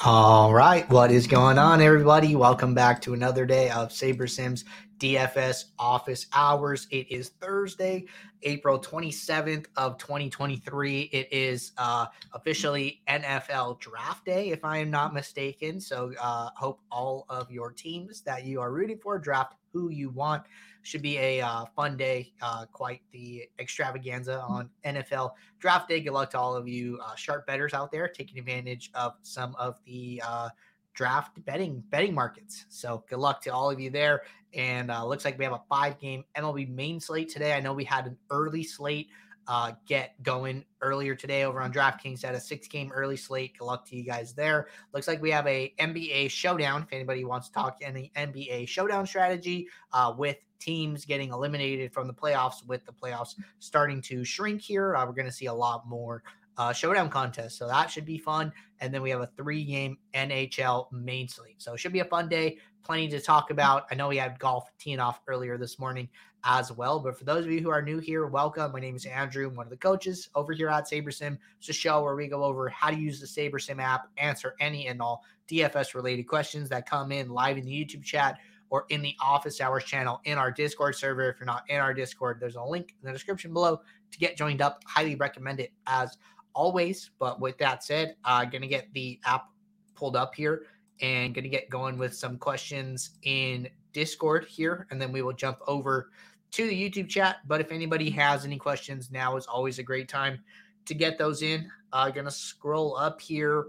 All right, what is going on, everybody? Welcome back to another day of SaberSim's DFS office hours. It is Thursday, April 27th of 2023. It is uh, officially NFL draft day, if I am not mistaken. So uh, hope all of your teams that you are rooting for draft who you want. Should be a uh, fun day, uh, quite the extravaganza on NFL draft day. Good luck to all of you uh, sharp betters out there taking advantage of some of the uh, draft betting betting markets. So good luck to all of you there. And uh, looks like we have a five game MLB main slate today. I know we had an early slate uh, get going earlier today over on DraftKings. at a six game early slate. Good luck to you guys there. Looks like we have a NBA showdown. If anybody wants to talk any NBA showdown strategy uh, with teams getting eliminated from the playoffs, with the playoffs starting to shrink here, uh, we're going to see a lot more uh, showdown contest. So that should be fun. And then we have a three game NHL main slate. So it should be a fun day. Plenty to talk about. I know we had golf teeing off earlier this morning as well. But for those of you who are new here, welcome. My name is Andrew. I'm one of the coaches over here at SaberSim. It's a show where we go over how to use the SaberSim app, answer any and all DFS related questions that come in live in the YouTube chat or in the office hours channel in our Discord server. If you're not in our Discord, there's a link in the description below to get joined up. Highly recommend it as always. But with that said, I'm uh, going to get the app pulled up here and going to get going with some questions in Discord here. And then we will jump over to the YouTube chat. But if anybody has any questions, now is always a great time to get those in. I'm uh, to scroll up here.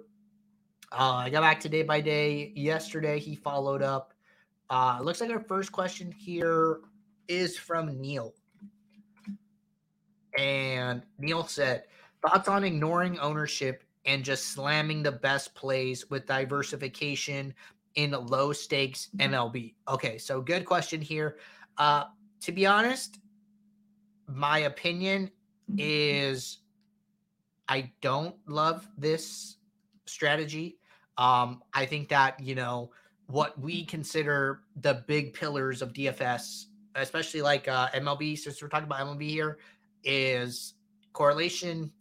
Uh, I got back to day by day. Yesterday, he followed up. Uh, looks like our first question here is from Neil. And Neil said, Thoughts on ignoring ownership and just slamming the best plays with diversification in low stakes MLB? Okay, so good question here. Uh, to be honest, my opinion is I don't love this strategy. Um, I think that, you know, what we consider the big pillars of DFS, especially like uh, MLB, since we're talking about MLB here, is correlation,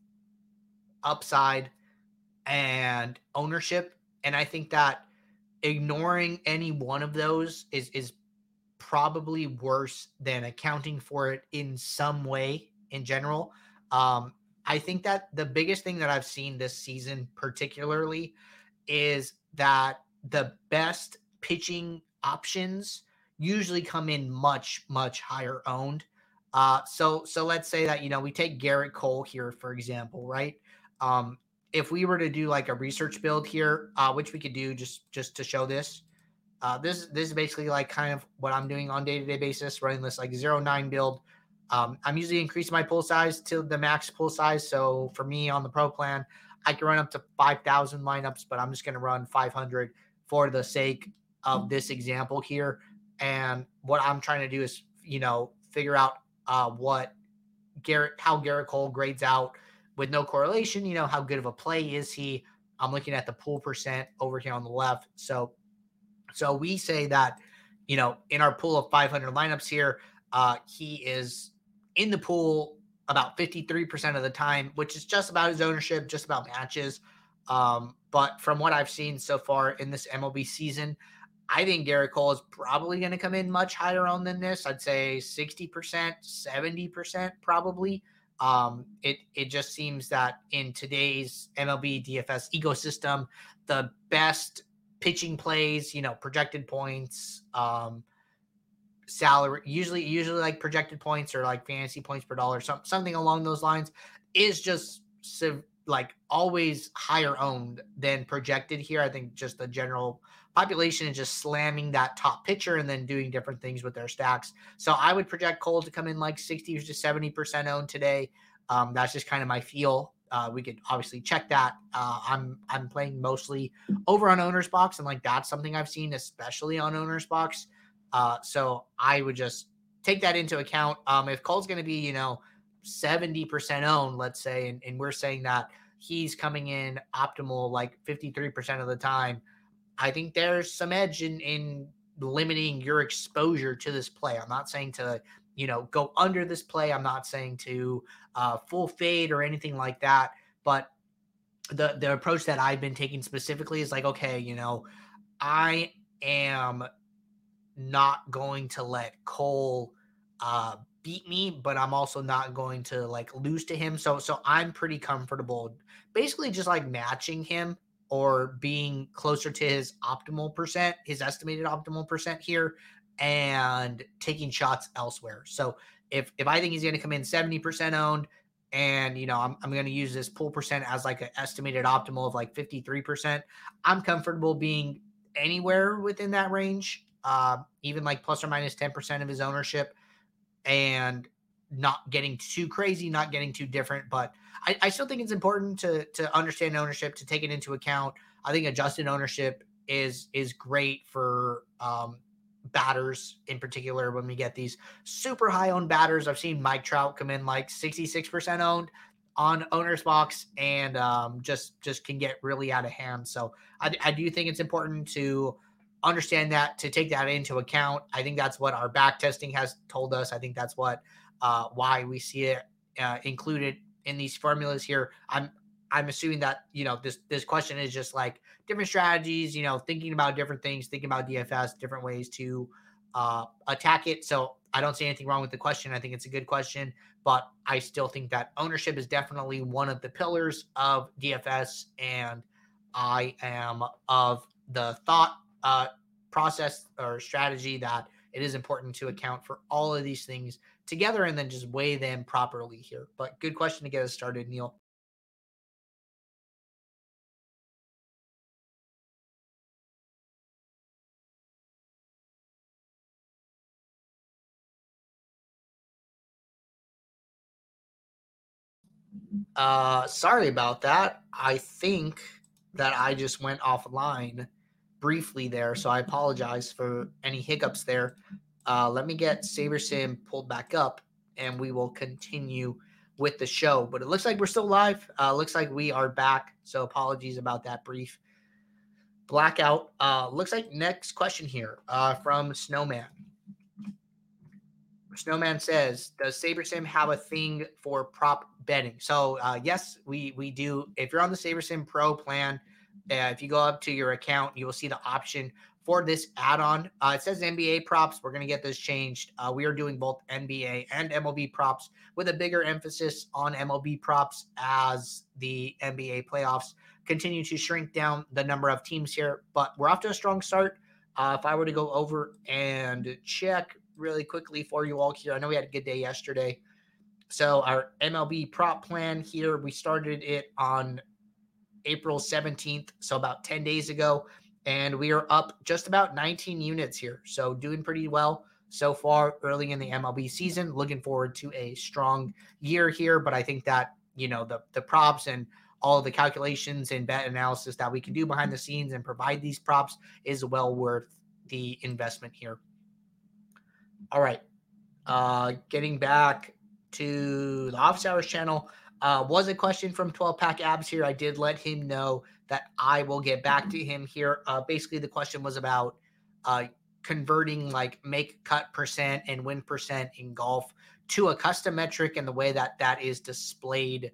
upside and ownership. And I think that ignoring any one of those is is probably worse than accounting for it in some way in general. Um, I think that the biggest thing that I've seen this season, particularly, is that the best pitching options usually come in much, much higher owned. Uh, so, so let's say that you know we take Gerrit Cole here, for example, right? Um, if we were to do like a research build here, uh, which we could do just just to show this, uh, this this is basically like kind of what I'm doing on day to day basis, running this like zero nine build. Um, I'm usually increasing my pull size to the max pull size. So for me on the pro plan, I can run up to 5,000 lineups, but I'm just going to run 500 for the sake of this example here. And what I'm trying to do is, you know, figure out uh, what Gerrit, how Gerrit Cole grades out with no correlation, you know, how good of a play is he? I'm looking at the pool percent over here on the left. So, so we say that, you know, in our pool of 500 lineups here, uh, he is in the pool about 53% of the time, which is just about his ownership, just about matches. Um, but from what I've seen so far in this MLB season, I think Gerrit Cole is probably going to come in much higher on than this. I'd say 60%, 70% probably. Um, it it just seems that in today's MLB DFS ecosystem, the best pitching plays, you know, projected points, um, salary, usually usually like projected points or like fantasy points per dollar, some, something along those lines, is just like always higher owned than projected here. I think just the general population is just slamming that top pitcher and then doing different things with their stacks. So I would project Cole to come in like 60 to 70% owned today. Um, that's just kind of my feel. Uh, we could obviously check that. Uh, I'm I'm playing mostly over on OwnersBox, and like that's something I've seen, especially on OwnersBox. Uh, so I would just take that into account. Um, if Cole's going to be, you know, 70% owned, let's say, and, and we're saying that he's coming in optimal like 53% of the time, I think there's some edge in in limiting your exposure to this play. I'm not saying to you know go under this play. I'm not saying to uh, full fade or anything like that. But the the approach that I've been taking specifically is like, okay, you know, I am not going to let Cole uh, beat me, but I'm also not going to like lose to him. So so I'm pretty comfortable basically just like matching him or being closer to his optimal percent, his estimated optimal percent here and taking shots elsewhere. So if if I think he's going to come in 70% owned and you know I'm, I'm going to use this pool percent as like an estimated optimal of like 53%, I'm comfortable being anywhere within that range, uh, even like plus or minus 10% of his ownership and not getting too crazy, not getting too different. But I, I still think it's important to to understand ownership, to take it into account. I think adjusted ownership is is great for um, batters in particular when we get these super high owned batters. I've seen Mike Trout come in like 66% owned on OwnersBox and um, just just can get really out of hand. So I, I do think it's important to understand that to take that into account. I think that's what our back testing has told us. I think that's what uh, why we see it uh, included in these formulas here. I'm I'm assuming that you know this this question is just like different strategies, you know, thinking about different things, thinking about DFS, different ways to uh, attack it. So I don't see anything wrong with the question. I think it's a good question, but I still think that ownership is definitely one of the pillars of DFS, and I am of the thought uh, process or strategy that it is important to account for all of these things together and then just weigh them properly here. But good question to get us started, Neil. Uh, sorry about that. I think that I just went offline briefly there, so I apologize for any hiccups there. Uh, let me get SaberSim pulled back up, and we will continue with the show. But it looks like we're still live. Uh, looks like we are back. So apologies about that brief blackout. Uh, looks like next question here uh, from Snowman. Snowman says, "Does SaberSim have a thing for prop betting?" So uh, yes, we we do. If you're on the SaberSim Pro plan, uh, if you go up to your account, you will see the option for this add-on. Uh, it says NBA props. We're going to get this changed. Uh, we are doing both NBA and MLB props with a bigger emphasis on MLB props as the NBA playoffs continue to shrink down the number of teams here. But we're off to a strong start. Uh, if I were to go over and check really quickly for you all here, I know we had a good day yesterday. So our MLB prop plan here, we started it on April 17th, so about 10 days ago. And we are up just about 19 units here. So doing pretty well so far early in the MLB season. Looking forward to a strong year here. But I think that, you know, the the props and all the calculations and bet analysis that we can do behind the scenes and provide these props is well worth the investment here. All right. Uh getting back to the office hours channel. Uh, was a question from 12 pack abs here. I did let him know that I will get back to him here. Uh, basically, the question was about uh, converting like make cut percent and win percent in golf to a custom metric and the way that that is displayed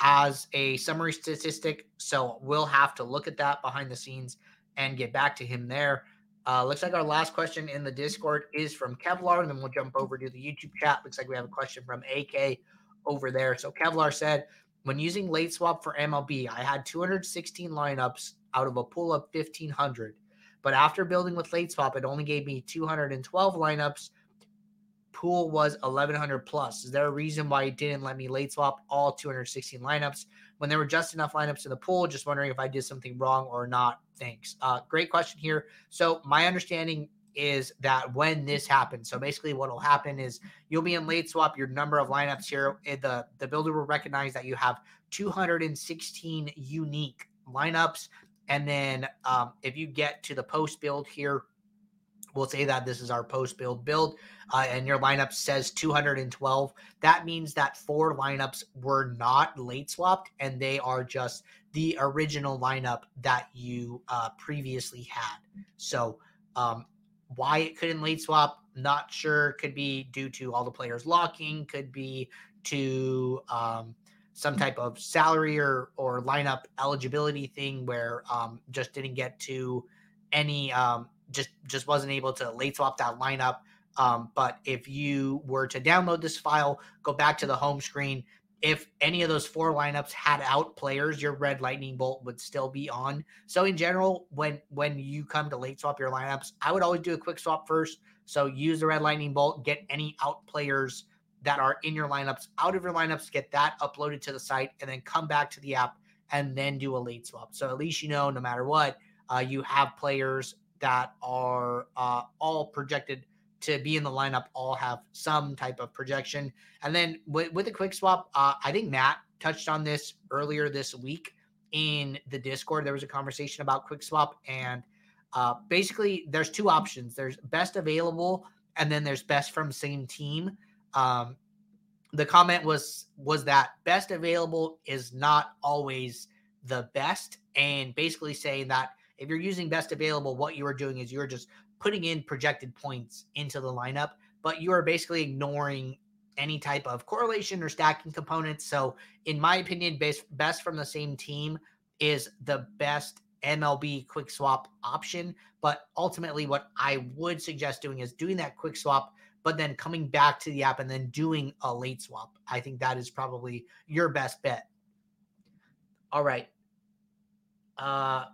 as a summary statistic. So we'll have to look at that behind the scenes and get back to him there. Uh, looks like our last question in the Discord is from Kevlar, and then we'll jump over to the YouTube chat. Looks like we have a question from AK over there. So Kevlar said, when using late swap for MLB, I had 216 lineups out of a pool of 1500. But after building with late swap, it only gave me 212 lineups. Pool was 1100 plus. Is there a reason why it didn't let me late swap all 216 lineups when there were just enough lineups in the pool? Just wondering if I did something wrong or not. Thanks. Uh, great question here. So my understanding is that when this happens, so basically what will happen is you'll be in late swap, your number of lineups here, eh, the, the builder will recognize that you have 216 unique lineups. And then um, if you get to the post build here, we'll say that this is our post build build uh, and your lineup says 212 that means that four lineups were not late swapped and they are just the original lineup that you uh, previously had so um, why it couldn't late swap, not sure. Could be due to all the players locking, could be to um, some type of salary or or lineup eligibility thing where um, just didn't get to any um, just just wasn't able to late swap that lineup. Um, but if you were to download this file, go back to the home screen. If any of those four lineups had out players, your red lightning bolt would still be on. So in general, when when you come to late swap your lineups, I would always do a quick swap first. So use the red lightning bolt, get any out players that are in your lineups out of your lineups, get that uploaded to the site, and then come back to the app and then do a late swap. So at least you know, no matter what, uh, you have players that are uh, all projected to be in the lineup, all have some type of projection. And then with, with a quick swap, uh, I think Matt touched on this earlier this week in the Discord. There was a conversation about quick swap, and uh, basically, there's two options there's best available, and then there's best from same team. Um, the comment was was that best available is not always the best, and basically saying that if you're using best available, what you are doing is you're just putting in projected points into the lineup, but you are basically ignoring any type of correlation or stacking components. So, in my opinion, best best from the same team is the best MLB quick swap option. But ultimately, what I would suggest doing is doing that quick swap but then coming back to the app and then doing a late swap. I think that is probably your best bet. All right. Uh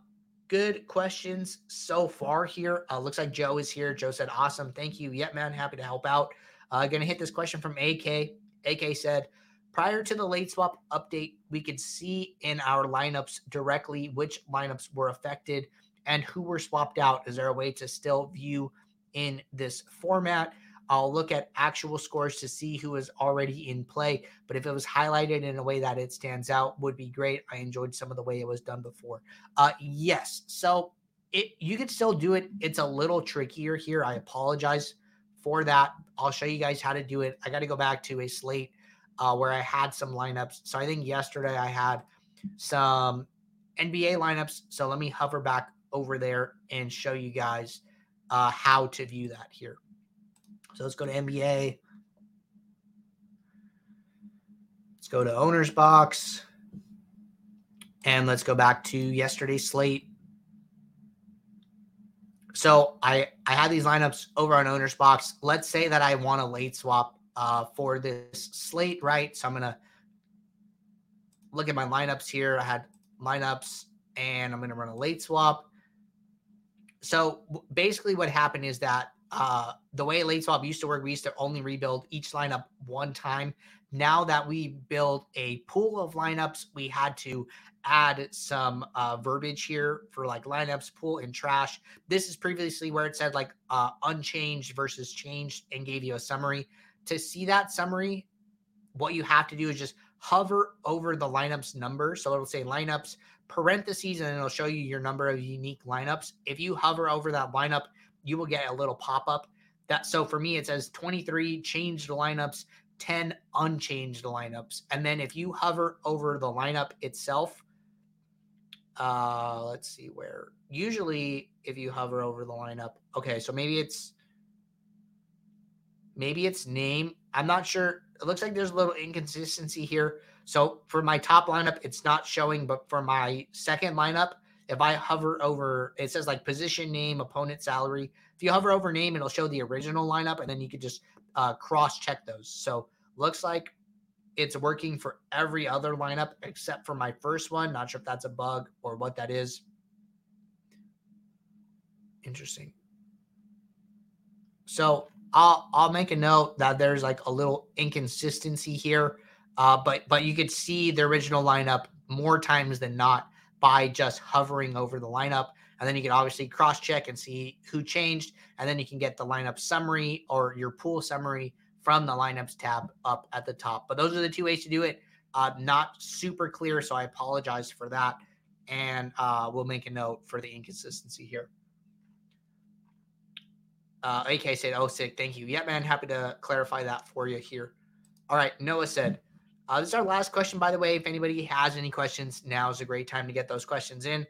good questions so far here. Uh looks like Joe is here. Joe said, awesome. Thank you. Yep, man. Happy to help out. Uh gonna hit this question from AK. AK said, prior to the late swap update, we could see in our lineups directly which lineups were affected and who were swapped out. Is there a way to still view in this format? I'll look at actual scores to see who is already in play. But if it was highlighted in a way that it stands out, would be great. I enjoyed some of the way it was done before. Uh, yes, so it you could still do it. It's a little trickier here. I apologize for that. I'll show you guys how to do it. I got to go back to a slate uh, where I had some lineups. So I think yesterday I had some NBA lineups. So let me hover back over there and show you guys uh, how to view that here. So let's go to NBA. Let's go to OwnersBox. And let's go back to yesterday's slate. So I I had these lineups over on OwnersBox. Let's say that I want a late swap uh, for this slate, right? So I'm gonna look at my lineups here. I had lineups, and I'm gonna run a late swap. So basically, what happened is that uh, the way late swap used to work, we used to only rebuild each lineup one time. Now that we build a pool of lineups, we had to add some uh, verbiage here for like lineups, pool, and trash. This is previously where it said like uh, unchanged versus changed and gave you a summary. To see that summary, what you have to do is just hover over the lineups number. So it'll say lineups parentheses and it'll show you your number of unique lineups. If you hover over that lineup, you will get a little pop up. That so for me it says 23 changed lineups, 10 unchanged lineups, and then if you hover over the lineup itself, uh, let's see where. Usually, if you hover over the lineup, okay, so maybe it's maybe it's name. I'm not sure. It looks like there's a little inconsistency here. So for my top lineup, it's not showing, but for my second lineup, if I hover over, it says like position name, opponent salary. If you hover over name, it'll show the original lineup, and then you could just uh, cross check those. So looks like it's working for every other lineup except for my first one. Not sure if that's a bug or what that is. Interesting. So I'll I'll make a note that there's like a little inconsistency here, uh, but but you could see the original lineup more times than not by just hovering over the lineup. And then you can obviously cross check and see who changed. And then you can get the lineup summary or your pool summary from the lineups tab up at the top. But those are the two ways to do it. Uh, not super clear. So I apologize for that. And uh, we'll make a note for the inconsistency here. Uh, AK said, oh, sick. Thank you. Yeah, man. Happy to clarify that for you here. All right. Noah said, uh, this is our last question, by the way. If anybody has any questions, now is a great time to get those questions in.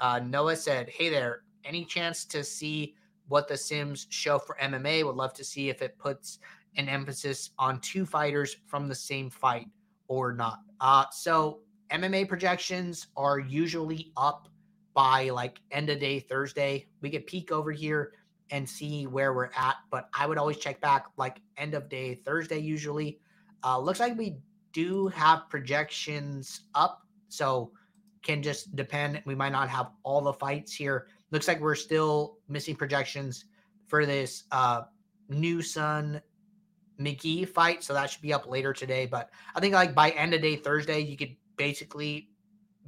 Uh, Noah said, Hey there, any chance to see what the Sims show for MMA? Would love to see if it puts an emphasis on two fighters from the same fight or not. Uh, so MMA projections are usually up by like end of day Thursday. We could peek over here and see where we're at, but I would always check back like end of day Thursday usually. Uh, looks like we do have projections up, so can just depend. We might not have all the fights here. Looks like we're still missing projections for this uh, new Sun McGee fight, so that should be up later today. But I think like by end of day Thursday, you could basically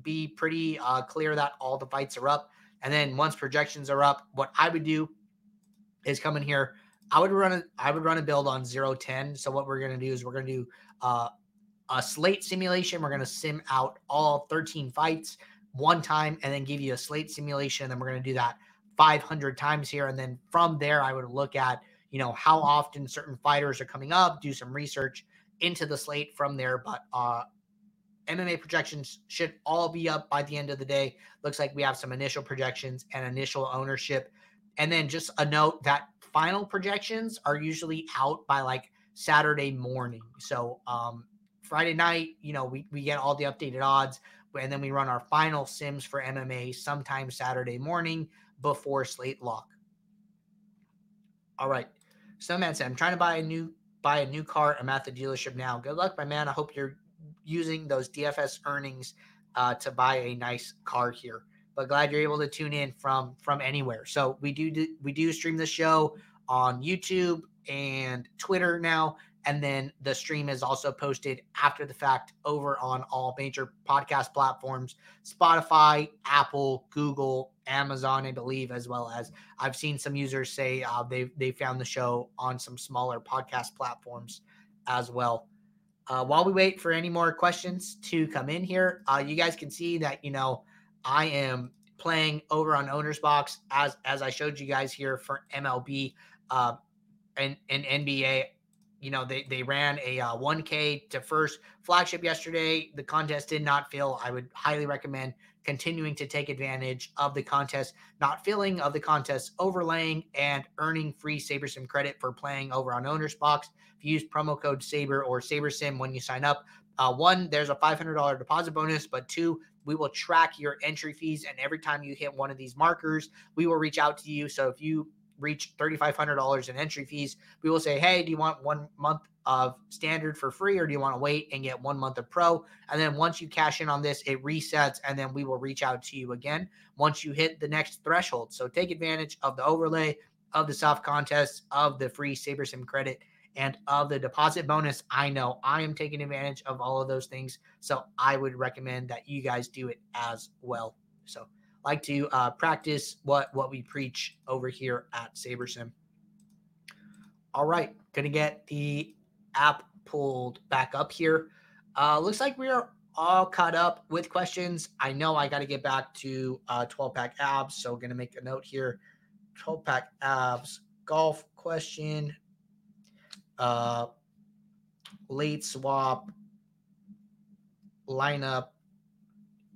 be pretty uh, clear that all the fights are up. And then once projections are up, what I would do is come in here. I would run a I would run a build on zero ten. So what we're gonna do is we're gonna do uh, a slate simulation. We're gonna sim out all 13 fights one time and then give you a slate simulation. And we're gonna do that 500 times here. And then from there, I would look at you know how often certain fighters are coming up, do some research into the slate from there. But uh, MMA projections should all be up by the end of the day. Looks like we have some initial projections and initial ownership. And then just a note that final projections are usually out by like Saturday morning. So um, Friday night, you know, we, we get all the updated odds and then we run our final sims for MMA sometime Saturday morning before slate lock. All right. Snowman said, I'm trying to buy a new buy a new car. I'm at the dealership now. Good luck, my man. I hope you're using those DFS earnings uh, to buy a nice car here. But glad you're able to tune in from from anywhere. So we do we do stream the show on YouTube and Twitter now, and then the stream is also posted after the fact over on all major podcast platforms Spotify, Apple, Google, Amazon, I believe, as well as I've seen some users say uh, they they found the show on some smaller podcast platforms as well. Uh, while we wait for any more questions to come in here, uh, you guys can see that you know I am playing over on OwnersBox as as I showed you guys here for MLB uh, and and NBA you know, they, they ran a uh, 1K to first flagship yesterday. The contest did not fill. I would highly recommend continuing to take advantage of the contest, not filling of the contest, overlaying and earning free SaberSim credit for playing over on OwnersBox. If you use promo code Saber or SaberSim when you sign up, uh, one, there's a $500 deposit bonus, but two, we will track your entry fees. And every time you hit one of these markers, we will reach out to you. So if you reach $3,500 in entry fees, we will say, hey, do you want one month of standard for free or do you want to wait and get one month of pro? And then once you cash in on this, it resets and then we will reach out to you again once you hit the next threshold. So take advantage of the overlay, of the soft contests, of the free SaberSim credit, and of the deposit bonus. I know I am taking advantage of all of those things. So I would recommend that you guys do it as well. So like to uh, practice what what we preach over here at SaberSim. All right, gonna get the app pulled back up here. Uh, looks like we are all caught up with questions. I know I got to get back to uh, 12 pack abs, so gonna make a note here. 12 pack abs golf question. Uh, late swap lineup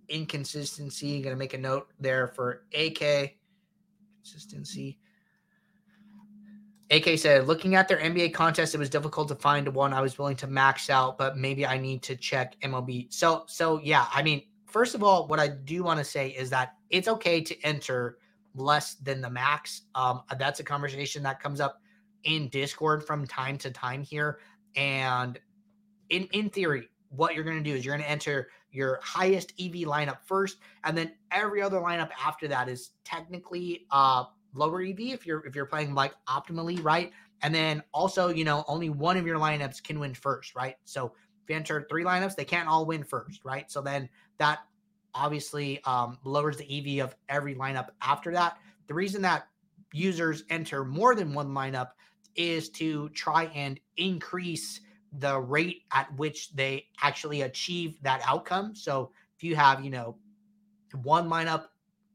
inconsistency. Going to make a note there for AK consistency. AK said, looking at their NBA contest, it was difficult to find one I was willing to max out, but maybe I need to check MLB. So, so yeah, I mean, first of all, what I do want to say is that it's okay to enter less than the max. Um, that's a conversation that comes up in Discord from time to time here. And in in theory, what you're going to do is you're going to enter your highest EV lineup first, and then every other lineup after that is technically uh lower EV if you're if you're playing like optimally, right? And then also, you know, only one of your lineups can win first, right? So if you enter three lineups, they can't all win first, right? So then that obviously um, lowers the EV of every lineup after that. The reason that users enter more than one lineup is to try and increase the rate at which they actually achieve that outcome. So if you have, you know, one lineup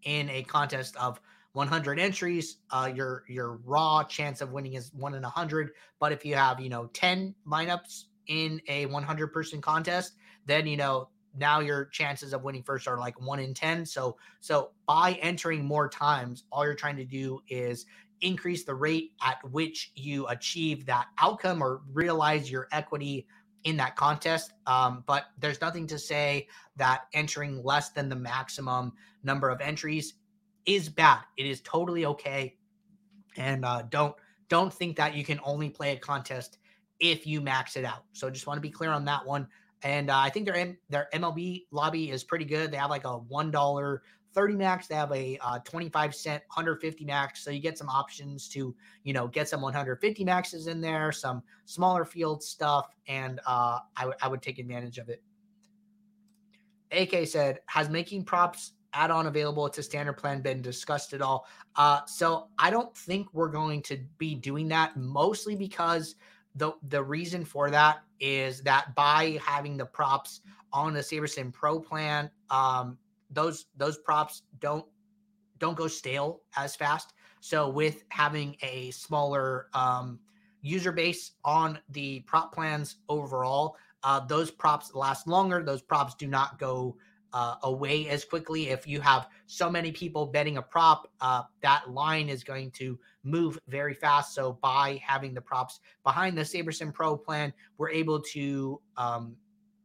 in a contest of 100 entries, uh, your your raw chance of winning is one in a hundred. But if you have, you know, 10 lineups in a 100 person contest, then you know now your chances of winning first are like one in 10. So so by entering more times, all you're trying to do is increase the rate at which you achieve that outcome or realize your equity in that contest. Um, but there's nothing to say that entering less than the maximum number of entries is bad. It is totally okay. And uh, don't don't think that you can only play a contest if you max it out. So just want to be clear on that one. And uh, I think their their MLB lobby is pretty good. They have like a one dollar 30 max. They have a uh, 25 cent 150 max. So you get some options to, you know, get some 150 maxes in there, some smaller field stuff, and uh, I, w- I would take advantage of it. AK said, has making props add-on available to standard plan been discussed at all? Uh, so I don't think we're going to be doing that, mostly because the the reason for that is that by having the props on the SaberSim Pro plan, um, those those props don't don't go stale as fast. So with having a smaller um, user base on the prop plans overall, uh, those props last longer. Those props do not go uh, away as quickly. If you have so many people betting a prop, uh, that line is going to move very fast. So by having the props behind the SaberSim Pro plan, we're able to um,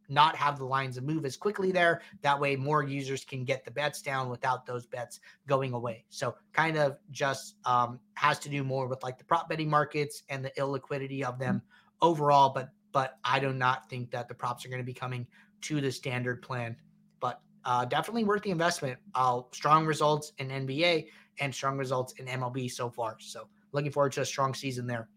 not have the lines move as quickly there. That way, more users can get the bets down without those bets going away. So, kind of just um, has to do more with like the prop betting markets and the illiquidity of them overall. But but I do not think that the props are going to be coming to the standard plan. But uh, definitely worth the investment. Uh, strong results in NBA and strong results in MLB so far. So looking forward to a strong season there.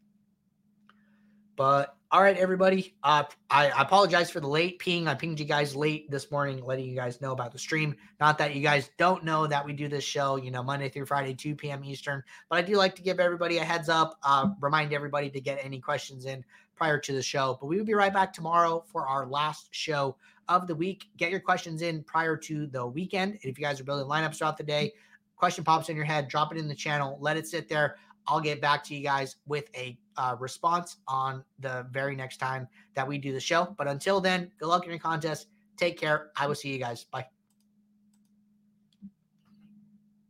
But all right, everybody. Uh, I, I, apologize for the late ping. I pinged you guys late this morning, letting you guys know about the stream. Not that you guys don't know that we do this show, you know, Monday through Friday, 2 p.m. Eastern. But I do like to give everybody a heads up, uh, remind everybody to get any questions in prior to the show. But we will be right back tomorrow for our last show of the week. Get your questions in prior to the weekend. And if you guys are building lineups throughout the day, question pops in your head, drop it in the channel, let it sit there. I'll get back to you guys with a uh, response on the very next time that we do the show. But until then, good luck in your contest. Take care. I will see you guys. Bye.